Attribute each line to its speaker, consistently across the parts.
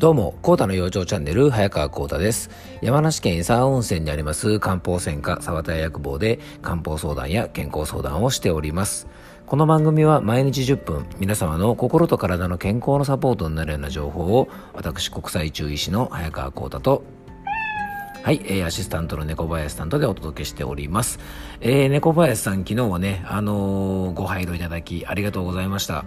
Speaker 1: どうも、コータの養生チャンネル、早川コータです。山梨県伊沢温泉にあります漢方専科沢田薬房で漢方相談や健康相談をしております。この番組は毎日10分、皆様の心と体の健康のサポートになるような情報を、私、国際中医師の早川コータと、はい、えー、アシスタントの猫林さんとでお届けしております。えー、猫林さん、昨日はね、あのー、ご配慮いただきありがとうございました。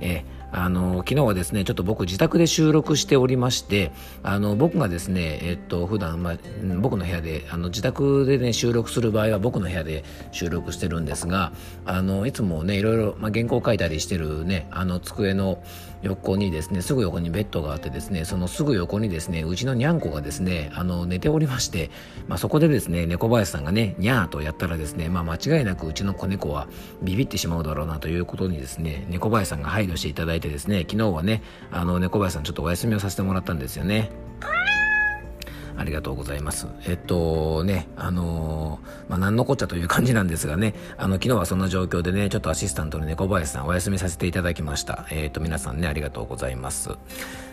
Speaker 1: えーあの昨日はですねちょっと僕自宅で収録しておりましてあの僕がですねえっと普段まあ僕の部屋であの自宅でね収録する場合は僕の部屋で収録してるんですがあのいつもねいろいろ、まあ、原稿書いたりしてるねあの机の横にですねすぐ横にベッドがあってですねそのすぐ横にですねうちのにゃんこがですねあの寝ておりまして、まあ、そこでですね猫林さんがねにゃーとやったらですね、まあ、間違いなくうちの子猫はビビってしまうだろうなということにですね猫林さんが配慮していただいてですね昨日はねあの猫林さんちょっとお休みをさせてもらったんですよね。ありがとうございます。えっとね、あのー、まあ、何のこっちゃという感じなんですがね、あの、昨日はそんな状況でね、ちょっとアシスタントの猫林さんお休みさせていただきました。えっと、皆さんね、ありがとうございます。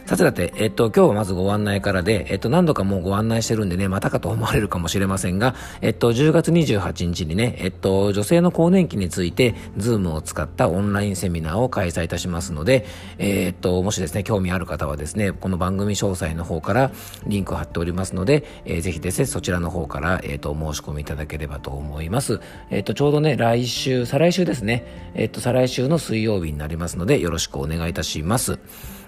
Speaker 1: さてさて、えっと、今日はまずご案内からで、えっと、何度かもうご案内してるんでね、またかと思われるかもしれませんが、えっと、10月28日にね、えっと、女性の更年期について、ズームを使ったオンラインセミナーを開催いたしますので、えっと、もしですね、興味ある方はですね、この番組詳細の方からリンクを貼っておりますので、えー、ぜひですね、そちらの方から、えっと、お申し込みいただければと思います。えっと、ちょうどね、来週、再来週ですね、えっと、再来週の水曜日になりますので、よろしくお願いいたします。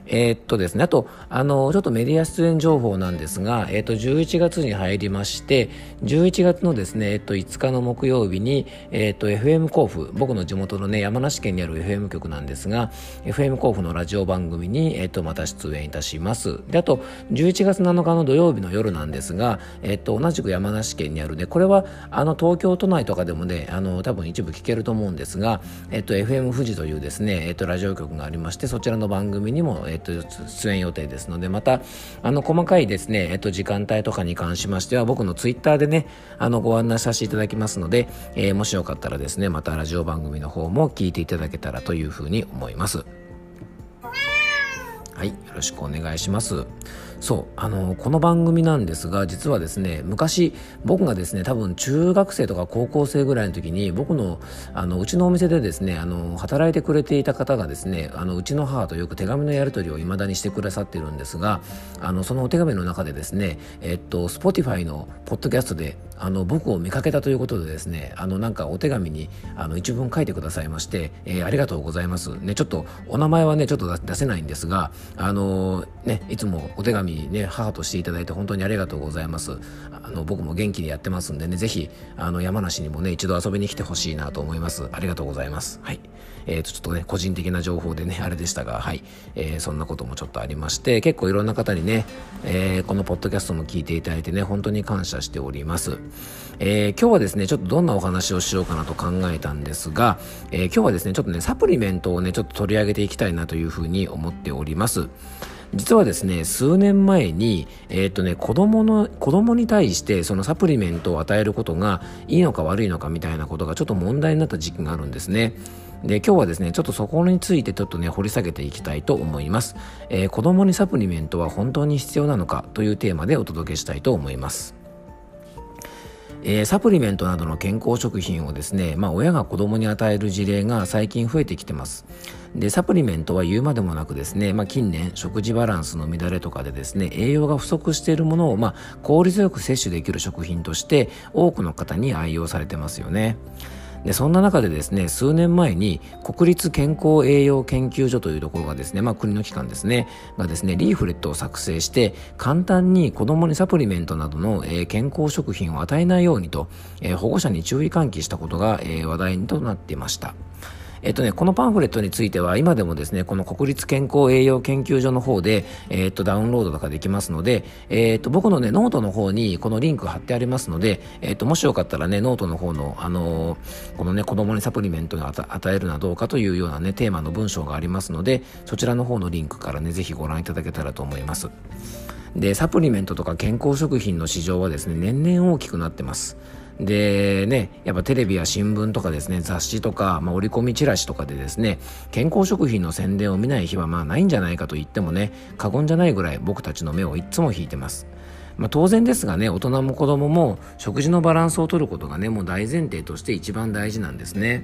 Speaker 1: えー、っとですね、あと、あの、ちょっとメディア出演情報なんですが、えー、っと、11月に入りまして、11月のですね、えっと、5日の木曜日に、えっと、FM 甲府、僕の地元のね、山梨県にある FM 局なんですが、FM 甲府のラジオ番組に、えっと、また出演いたします。で、あと、11月7日の土曜日の夜なんですが、えっと、同じく山梨県にあるね、これは、あの、東京都内とかでもね、あの、多分一部聞けると思うんですが、えっと、FM 富士というですね、えっと、ラジオ局がありまして、そちらの番組にも、えっと、出演予定ですので、また、あの、細かいですね、えっと、時間帯とかに関しましては、僕のツイッターでね、あの、ご案内させていただきますので、えー、もしよかったらですね、またラジオ番組の方も聞いていただけたらというふうに思います。はい、よろしくお願いします。そうあのこの番組なんですが実はですね昔僕がですね多分中学生とか高校生ぐらいの時に僕のあのうちのお店でですねあの働いてくれていた方がですねあのうちの母とよく手紙のやり取りを未だにしてくださっているんですがあのそのお手紙の中でですねえっと Spotify のポッドキャストであの僕を見かけたということでですねあのなんかお手紙にあの一文書いてくださいまして、えー、ありがとうございます。ねちょっとお名前はねちょっと出せないんですがあのねいつもお手紙ね母としていただいて本当にありがとうございます。あの僕も元気にやってますんでねぜひあの山梨にもね一度遊びに来てほしいなと思います。ありがとうございます。はい。えー、とちょっとね個人的な情報でねあれでしたがはい、えー、そんなこともちょっとありまして結構いろんな方にね、えー、このポッドキャストも聞いていただいてね本当に感謝しておりますえー、今日はですね、ちょっとどんなお話をしようかなと考えたんですが、えー、今日はですね、ちょっとね、サプリメントをね、ちょっと取り上げていきたいなというふうに思っております。実はですね、数年前に、えー、っとね、子供の、子供に対してそのサプリメントを与えることがいいのか悪いのかみたいなことがちょっと問題になった時期があるんですね。で、今日はですね、ちょっとそこについてちょっとね、掘り下げていきたいと思います。えー、子供にサプリメントは本当に必要なのかというテーマでお届けしたいと思います。えー、サプリメントなどの健康食品をですね、まあ、親が子供に与える事例が最近増えてきてます。で、サプリメントは言うまでもなくですね、まあ、近年食事バランスの乱れとかでですね、栄養が不足しているものを、まあ、効率よく摂取できる食品として多くの方に愛用されてますよね。でそんな中でですね数年前に国立健康栄養研究所というところがですね、まあ、国の機関ですねがですねリーフレットを作成して簡単に子どもにサプリメントなどの、えー、健康食品を与えないようにと、えー、保護者に注意喚起したことが、えー、話題となっていました。えっとね、このパンフレットについては今でもですね、この国立健康栄養研究所の方で、えっと、ダウンロードとかできますので、えっと、僕のね、ノートの方にこのリンク貼ってありますので、えっと、もしよかったらね、ノートの方の、あのー、このね、子供にサプリメントを与えるのはどうかというようなね、テーマの文章がありますので、そちらの方のリンクからね、ぜひご覧いただけたらと思います。で、サプリメントとか健康食品の市場はですね、年々大きくなってます。でね、やっぱテレビや新聞とかですね、雑誌とか、まあ、折り込みチラシとかでですね、健康食品の宣伝を見ない日はまあないんじゃないかと言ってもね、過言じゃないぐらい僕たちの目をいつも引いてます。まあ、当然ですがね、大人も子供も食事のバランスをとることがね、もう大前提として一番大事なんですね。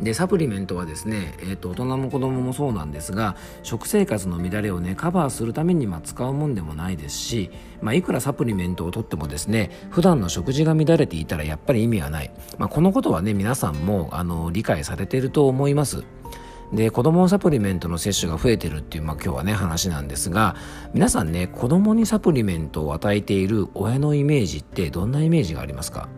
Speaker 1: でサプリメントはですね、えーと、大人も子供もそうなんですが食生活の乱れをねカバーするためにま使うもんでもないですし、まあ、いくらサプリメントをとってもですね普段の食事が乱れていたらやっぱり意味はない、まあ、このことはね皆さんもあの理解されていると思います。で子供サプリメントの摂取が増えてるっていう、まあ、今日はね話なんですが皆さんね子供にサプリメントを与えている親のイメージってどんなイメージがありますか？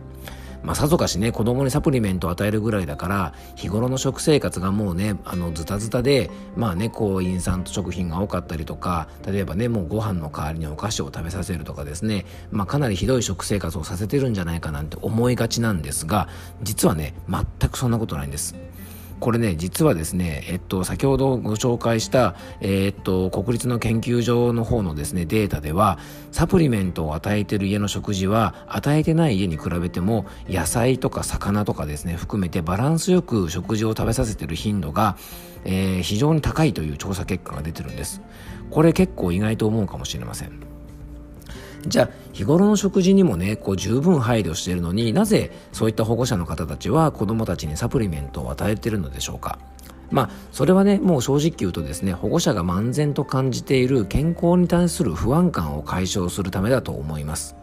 Speaker 1: まあ、さぞかしね、子供にサプリメントを与えるぐらいだから、日頃の食生活がもうね、あの、ズタズタで、まあね、こう、インスタント食品が多かったりとか、例えばね、もうご飯の代わりにお菓子を食べさせるとかですね、まあ、かなりひどい食生活をさせてるんじゃないかなんて思いがちなんですが、実はね、全くそんなことないんです。これね、実はですね、えっと、先ほどご紹介した、えっと、国立の研究所の方のですね、データでは、サプリメントを与えてる家の食事は、与えてない家に比べても、野菜とか魚とかですね、含めてバランスよく食事を食べさせてる頻度が、えー、非常に高いという調査結果が出てるんです。これ結構意外と思うかもしれません。じゃあ日頃の食事にもねこう十分配慮しているのになぜそういった保護者の方たちは子どもたちにサプリメントを与えているのでしょうか。まあそれはねもう正直言うとですね保護者が漫然と感じている健康に対する不安感を解消するためだと思います。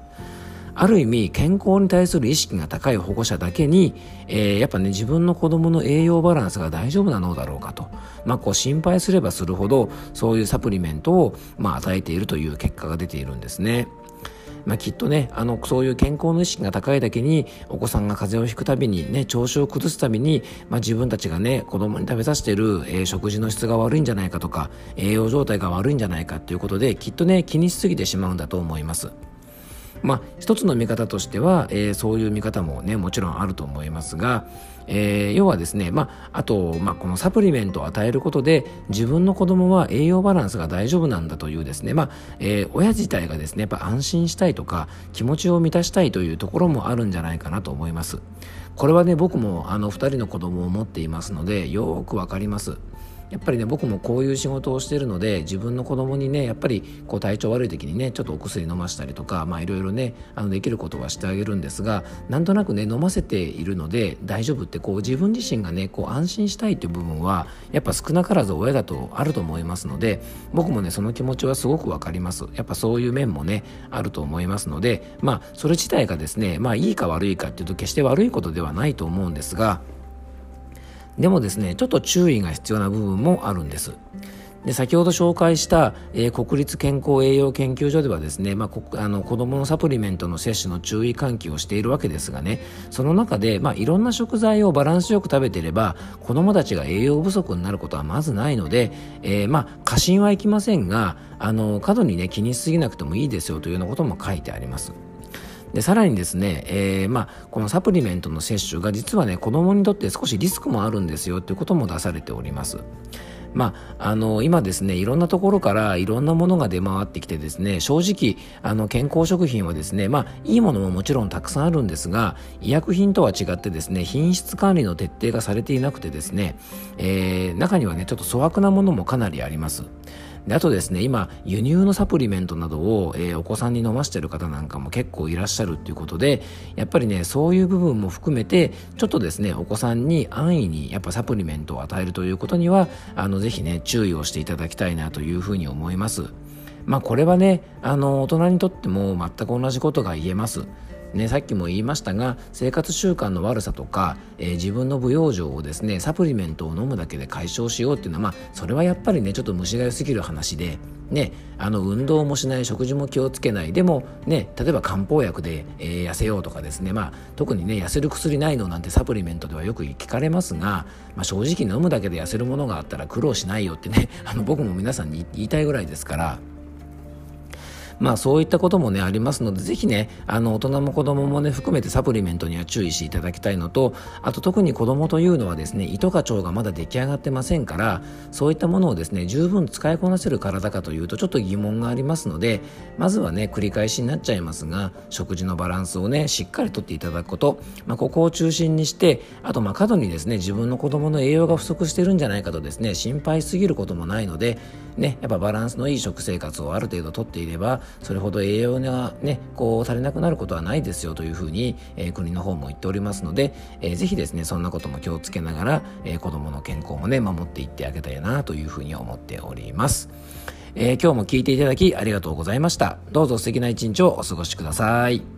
Speaker 1: ある意味健康に対する意識が高い保護者だけに、えー、やっぱね自分の子供の栄養バランスが大丈夫なのだろうかと、まあ、こう心配すればするほどそういうサプリメントを、まあ、与えているという結果が出ているんですね。まあ、きっとねあのそういう健康の意識が高いだけにお子さんが風邪をひくたびにね調子を崩すたびに、まあ、自分たちがね子供に食べさせてる、えー、食事の質が悪いんじゃないかとか栄養状態が悪いんじゃないかっていうことできっとね気にしすぎてしまうんだと思います。まあ、一つの見方としては、えー、そういう見方もねもちろんあると思いますが、えー、要はですね、まあ、あと、まあ、このサプリメントを与えることで自分の子供は栄養バランスが大丈夫なんだというですね、まあえー、親自体がですねやっぱ安心したいとか気持ちを満たしたいというところもあるんじゃないかなと思います。これはね僕もあの2人の子供を持っていますのでよくわかります。やっぱりね僕もこういう仕事をしているので自分の子供にねやっぱりこう体調悪い時にねちょっとお薬飲ましたりとかまあいろいろねあのできることはしてあげるんですがなんとなくね飲ませているので大丈夫ってこう自分自身がねこう安心したいという部分はやっぱ少なからず親だとあると思いますので僕もねその気持ちはすごくわかります。やっぱそういう面もねあると思いますのでまあそれ自体がですねまあいいか悪いかっていうと決して悪いことではないと思うんですがでもですねちょっと注意が必要な部分もあるんですで先ほど紹介した、えー、国立健康栄養研究所ではですね、まあ、あの子どものサプリメントの摂取の注意喚起をしているわけですがねその中で、まあ、いろんな食材をバランスよく食べていれば子どもたちが栄養不足になることはまずないので、えー、まあ過信はいきませんがあの過度にね気にしすぎなくてもいいですよというようなことも書いてあります。でさらにですね、えー、まあ、このサプリメントの摂取が実はね子供にとって少しリスクもあるんですよということも出されております。まあ、あの今ですねいろんなところからいろんなものが出回ってきてですね正直あの健康食品はですねまあいいものももちろんたくさんあるんですが医薬品とは違ってですね品質管理の徹底がされていなくてですね、えー、中にはねちょっと粗悪なものもかなりあります。であとですね今輸入のサプリメントなどを、えー、お子さんに飲ませてる方なんかも結構いらっしゃるっていうことでやっぱりねそういう部分も含めてちょっとですねお子さんに安易にやっぱサプリメントを与えるということにはあのぜひね注意をしていただきたいなというふうに思います。まあこれはねあの大人にとっても全く同じことが言えます。ね、さっきも言いましたが生活習慣の悪さとか、えー、自分の不養生をですねサプリメントを飲むだけで解消しようっていうのは、まあ、それはやっぱりねちょっと虫が良すぎる話で、ね、あの運動もしない食事も気をつけないでも、ね、例えば漢方薬で、えー、痩せようとかですね、まあ、特にね痩せる薬ないのなんてサプリメントではよく聞かれますが、まあ、正直飲むだけで痩せるものがあったら苦労しないよってねあの僕も皆さんに言いたいぐらいですから。まあそういったこともね、ありますので、ぜひね、あの、大人も子供もね、含めてサプリメントには注意していただきたいのと、あと特に子供というのはですね、胃とか腸がまだ出来上がってませんから、そういったものをですね、十分使いこなせる体かというと、ちょっと疑問がありますので、まずはね、繰り返しになっちゃいますが、食事のバランスをね、しっかりとっていただくこと、まあ、ここを中心にして、あとまあ過度にですね、自分の子供の栄養が不足してるんじゃないかとですね、心配すぎることもないので、ね、やっぱバランスのいい食生活をある程度とっていれば、それほど栄養がね、こうされなくなることはないですよというふうに、えー、国の方も言っておりますので、えー、ぜひですね、そんなことも気をつけながら、えー、子供の健康もね、守っていってあげたいなというふうに思っております。え、今日も聞いていただきありがとうございました。どうぞ素敵な一日をお過ごしください。